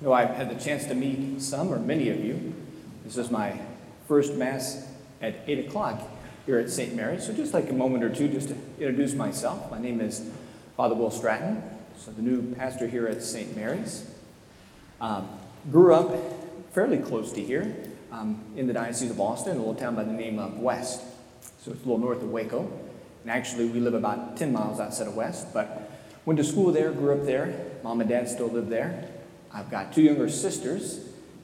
Though I've had the chance to meet some or many of you, this is my first Mass at 8 o'clock here at St. Mary's. So just like a moment or two just to introduce myself. My name is Father Will Straten, so the new pastor here at St. Mary's. Um, grew up fairly close to here um, in the Diocese of Austin, a little town by the name of West. So it's a little north of Waco. And actually, we live about 10 miles outside of West, but went to school there, grew up there. Mom and dad still live there. I've got two younger sisters.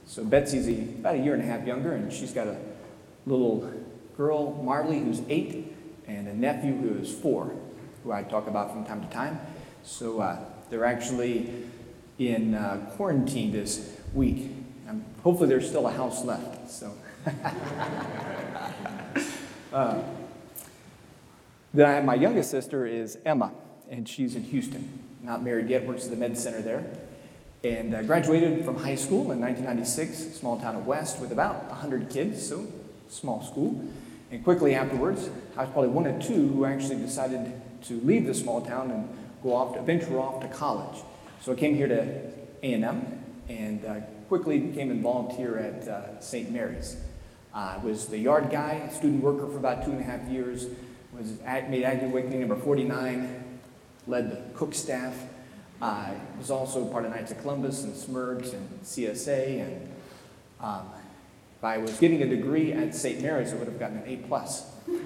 So Betsy's a, about a year and a half younger, and she's got a little girl, Marley, who's eight, and a nephew who is four, who I talk about from time to time. So uh, they're actually in uh, quarantine this week. Um, hopefully, there's still a house left. So. uh, then I have my youngest sister is Emma, and she's in Houston. Not married yet, works at the med center there. And uh, graduated from high school in 1996, small town of West, with about 100 kids, so small school. And quickly afterwards, I was probably one of two who actually decided to leave the small town and go off to venture off to college. So I came here to A&M and uh, quickly became involved here at uh, St. Mary's. I was the yard guy, student worker for about two and a half years, was at, made Aggie Awakening number 49, led the cook staff. I was also part of Knights of Columbus and SMERGS and CSA. And um, if I was getting a degree at St. Mary's, I would have gotten an A. plus. Um,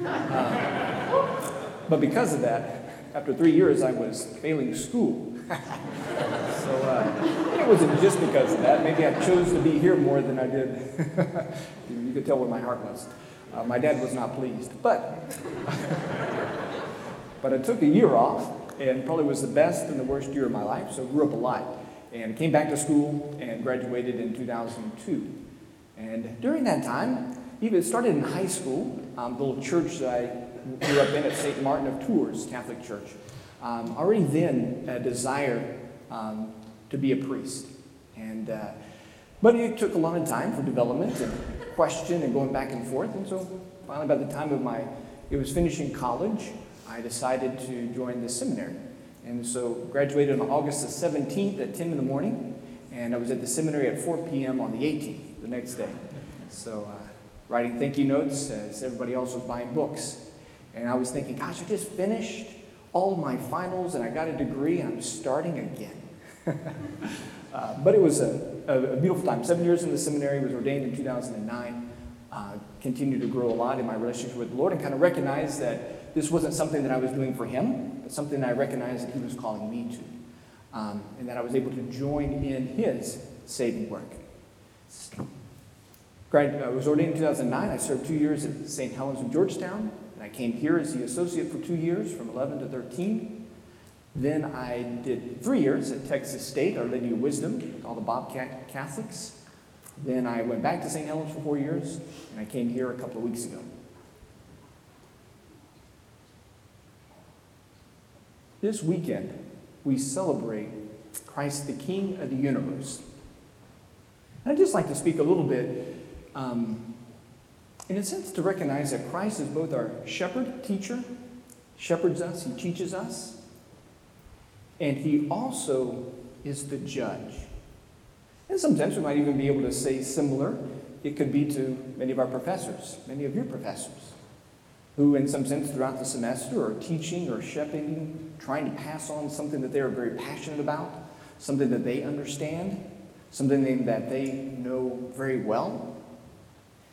but because of that, after three years, I was failing school. so uh, it wasn't just because of that. Maybe I chose to be here more than I did. you could tell where my heart was. Uh, my dad was not pleased, but but I took a year off, and probably was the best and the worst year of my life. So grew up a lot, and came back to school and graduated in 2002. And during that time, even started in high school, um, the little church that I grew up in at St. Martin of Tours Catholic Church. Um, already then a desire um, to be a priest, and uh, but it took a lot of time for development and question and going back and forth. And so finally, by the time of my, it was finishing college, I decided to join the seminary. And so graduated on August the 17th at 10 in the morning, and I was at the seminary at 4 p.m. on the 18th, the next day. So uh, writing thank you notes as everybody else was buying books. And I was thinking, gosh, I just finished all my finals and I got a degree and I'm starting again. uh, but it was a, a, beautiful time. Seven years in the seminary, was ordained in 2009. Uh, continued to grow a lot in my relationship with the Lord and kind of recognized that this wasn't something that I was doing for Him, but something I recognized that He was calling me to. Um, and that I was able to join in His saving work. I was ordained in 2009. I served two years at St. Helens of Georgetown. And I came here as the associate for two years, from 11 to 13. Then I did three years at Texas State, Our Lady of Wisdom, all the Bobcat Catholics. Then I went back to St. Helens for four years, and I came here a couple of weeks ago. This weekend, we celebrate Christ the King of the universe. And I'd just like to speak a little bit, um, in a sense, to recognize that Christ is both our shepherd, teacher, shepherds us, he teaches us, and he also is the judge. And sometimes we might even be able to say similar. It could be to many of our professors, many of your professors, who, in some sense, throughout the semester are teaching or shepherding, trying to pass on something that they are very passionate about, something that they understand, something that they know very well.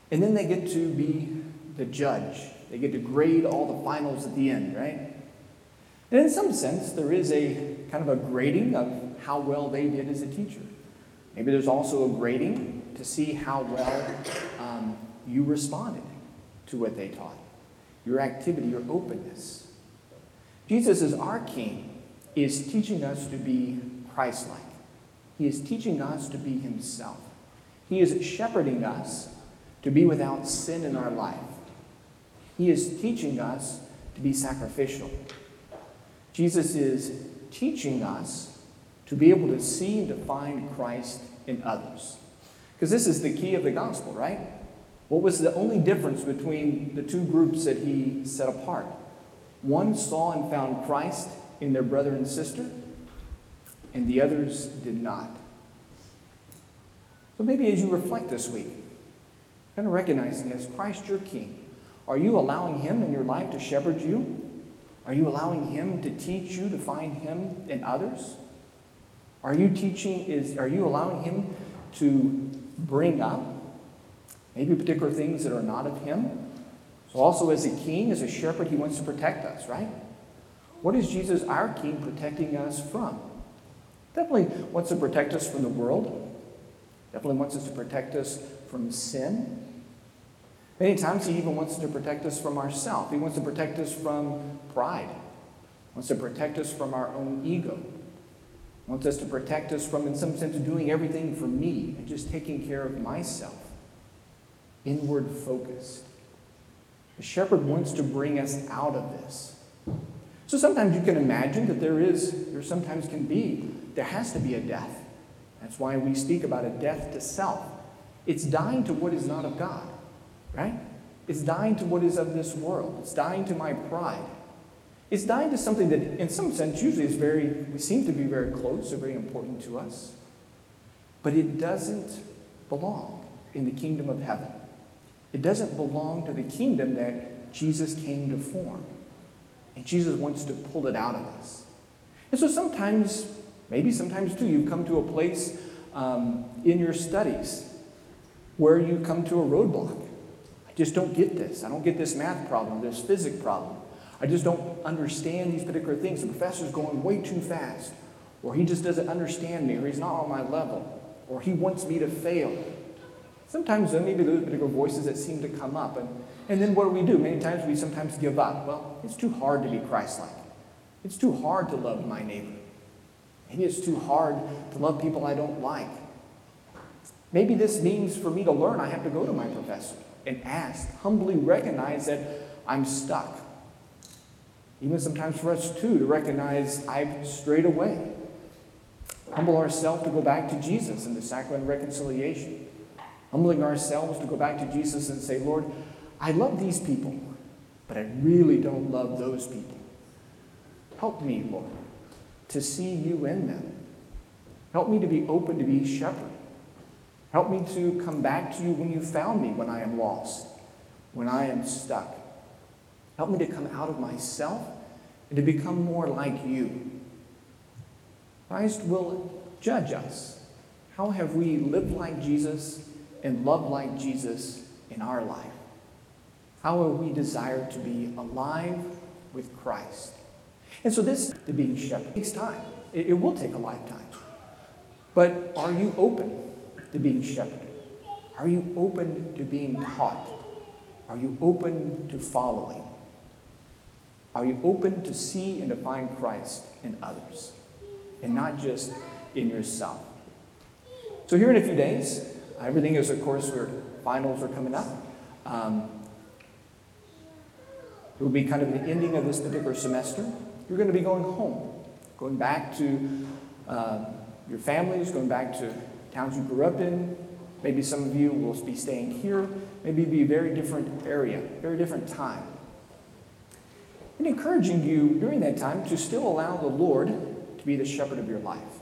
And then they get to be the judge. They get to grade all the finals at the end, right? And in some sense, there is a kind of a grading of how well they did as a teacher. Maybe there's also a grading to see how well um, you responded to what they taught, your activity, your openness. Jesus, as our King, is teaching us to be Christ like. He is teaching us to be Himself. He is shepherding us to be without sin in our life. He is teaching us to be sacrificial. Jesus is teaching us to be able to see and to find Christ in others. Because this is the key of the gospel, right? What was the only difference between the two groups that he set apart? One saw and found Christ in their brother and sister, and the others did not. So maybe as you reflect this week, kind of recognizing as Christ your King, are you allowing Him in your life to shepherd you? Are you allowing Him to teach you to find Him in others? Are you teaching, is, are you allowing Him to bring up maybe particular things that are not of Him? So, also as a king, as a shepherd, He wants to protect us, right? What is Jesus, our King, protecting us from? Definitely wants to protect us from the world. Definitely wants us to protect us from sin. Many times he even wants to protect us from ourselves. He wants to protect us from pride. He wants to protect us from our own ego. He wants us to protect us from, in some sense, doing everything for me and just taking care of myself. Inward focused. The shepherd wants to bring us out of this. So sometimes you can imagine that there is, there sometimes can be, there has to be a death. That's why we speak about a death to self. It's dying to what is not of God, right? It's dying to what is of this world. It's dying to my pride. It's dying to something that, in some sense, usually is very, we seem to be very close or very important to us. But it doesn't belong in the kingdom of heaven. It doesn't belong to the kingdom that Jesus came to form. And Jesus wants to pull it out of us. And so sometimes Maybe sometimes too, you've come to a place um, in your studies where you come to a roadblock. I just don't get this. I don't get this math problem, this physics problem. I just don't understand these particular things. The professor's going way too fast, or he just doesn't understand me, or he's not on my level, or he wants me to fail. Sometimes there may be those particular voices that seem to come up, and, and then what do we do? Many times we sometimes give up. Well, it's too hard to be Christ like. It's too hard to love my neighbor. Maybe it's too hard to love people I don't like. Maybe this means for me to learn, I have to go to my professor and ask, humbly recognize that I'm stuck. Even sometimes for us too, to recognize I've strayed away. Humble ourselves to go back to Jesus in the sacrament of reconciliation. Humbling ourselves to go back to Jesus and say, Lord, I love these people, but I really don't love those people. Help me, Lord to see you in them. Help me to be open to be shepherd. Help me to come back to you when you found me when I am lost, when I am stuck. Help me to come out of myself and to become more like you. Christ will judge us. How have we lived like Jesus and love like Jesus in our life? How are we desired to be alive with Christ? And so this, the being shepherd, takes time. It, it will take a lifetime. But are you open to being shepherded? Are you open to being taught? Are you open to following? Are you open to see and to find Christ in others and not just in yourself? So, here in a few days, everything is, of course, where finals are coming up. Um, it will be kind of the ending of this particular semester you're going to be going home, going back to uh, your families, going back to towns you grew up in. Maybe some of you will be staying here. Maybe be a very different area, very different time. And encouraging you during that time to still allow the Lord to be the shepherd of your life.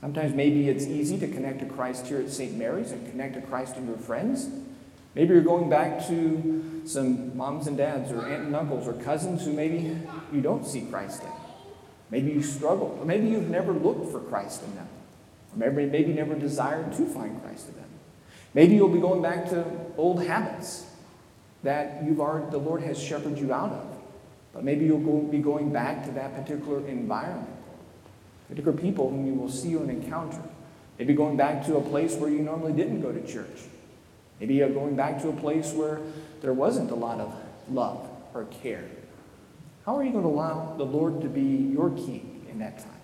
Sometimes maybe it's easy to connect to Christ here at St. Mary's and connect to Christ in your friends. Maybe you're going back to some moms and dads or aunt and uncles or cousins who maybe you don't see Christ in. Maybe you struggle, or maybe you've never looked for Christ in them. Or maybe, maybe never desired to find Christ in them. Maybe you'll be going back to old habits that you've already, the Lord has shepherded you out of. But maybe you'll be going back to that particular environment, particular people whom you will see and encounter. Maybe going back to a place where you normally didn't go to church. Maybe you're going back to a place where there wasn't a lot of love or care. How are you going to allow the Lord to be your king in that time?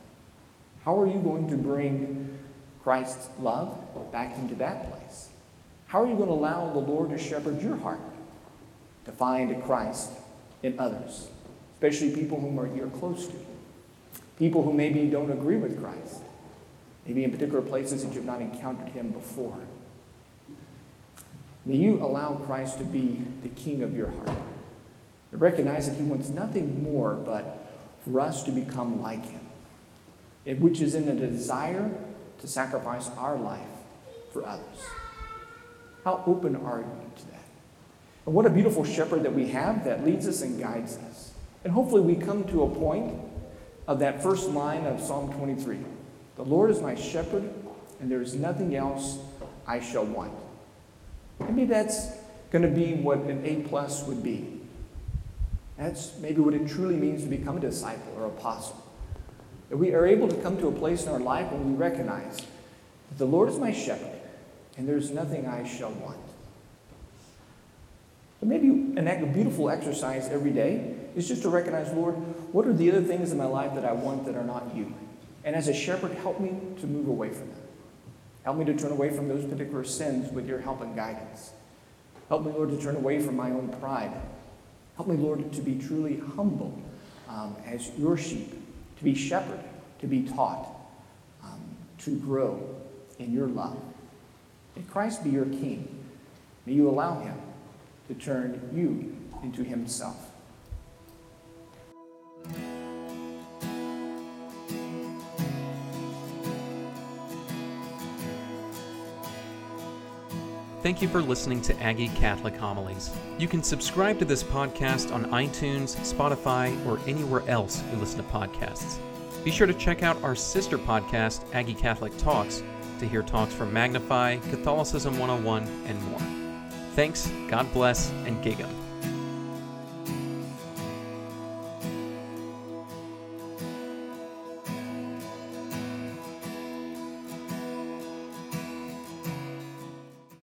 How are you going to bring Christ's love back into that place? How are you going to allow the Lord to shepherd your heart to find Christ in others, especially people whom you're close to, people who maybe don't agree with Christ, maybe in particular places that you've not encountered him before? May you allow Christ to be the king of your heart. recognize that he wants nothing more but for us to become like him, which is in a desire to sacrifice our life for others? How open are you to that? And what a beautiful shepherd that we have that leads us and guides us. And hopefully we come to a point of that first line of Psalm 23 The Lord is my shepherd, and there is nothing else I shall want. Maybe that's going to be what an A plus would be. That's maybe what it truly means to become a disciple or apostle. That we are able to come to a place in our life when we recognize that the Lord is my shepherd, and there's nothing I shall want. But maybe an beautiful exercise every day is just to recognize, Lord, what are the other things in my life that I want that are not you? And as a shepherd, help me to move away from them. Help me to turn away from those particular sins with your help and guidance. Help me, Lord, to turn away from my own pride. Help me, Lord, to be truly humble um, as your sheep, to be shepherd, to be taught, um, to grow in your love. May Christ be your king. May you allow him to turn you into himself. Thank you for listening to Aggie Catholic Homilies. You can subscribe to this podcast on iTunes, Spotify, or anywhere else you listen to podcasts. Be sure to check out our sister podcast, Aggie Catholic Talks, to hear talks from Magnify, Catholicism 101, and more. Thanks, God bless, and Gig'em.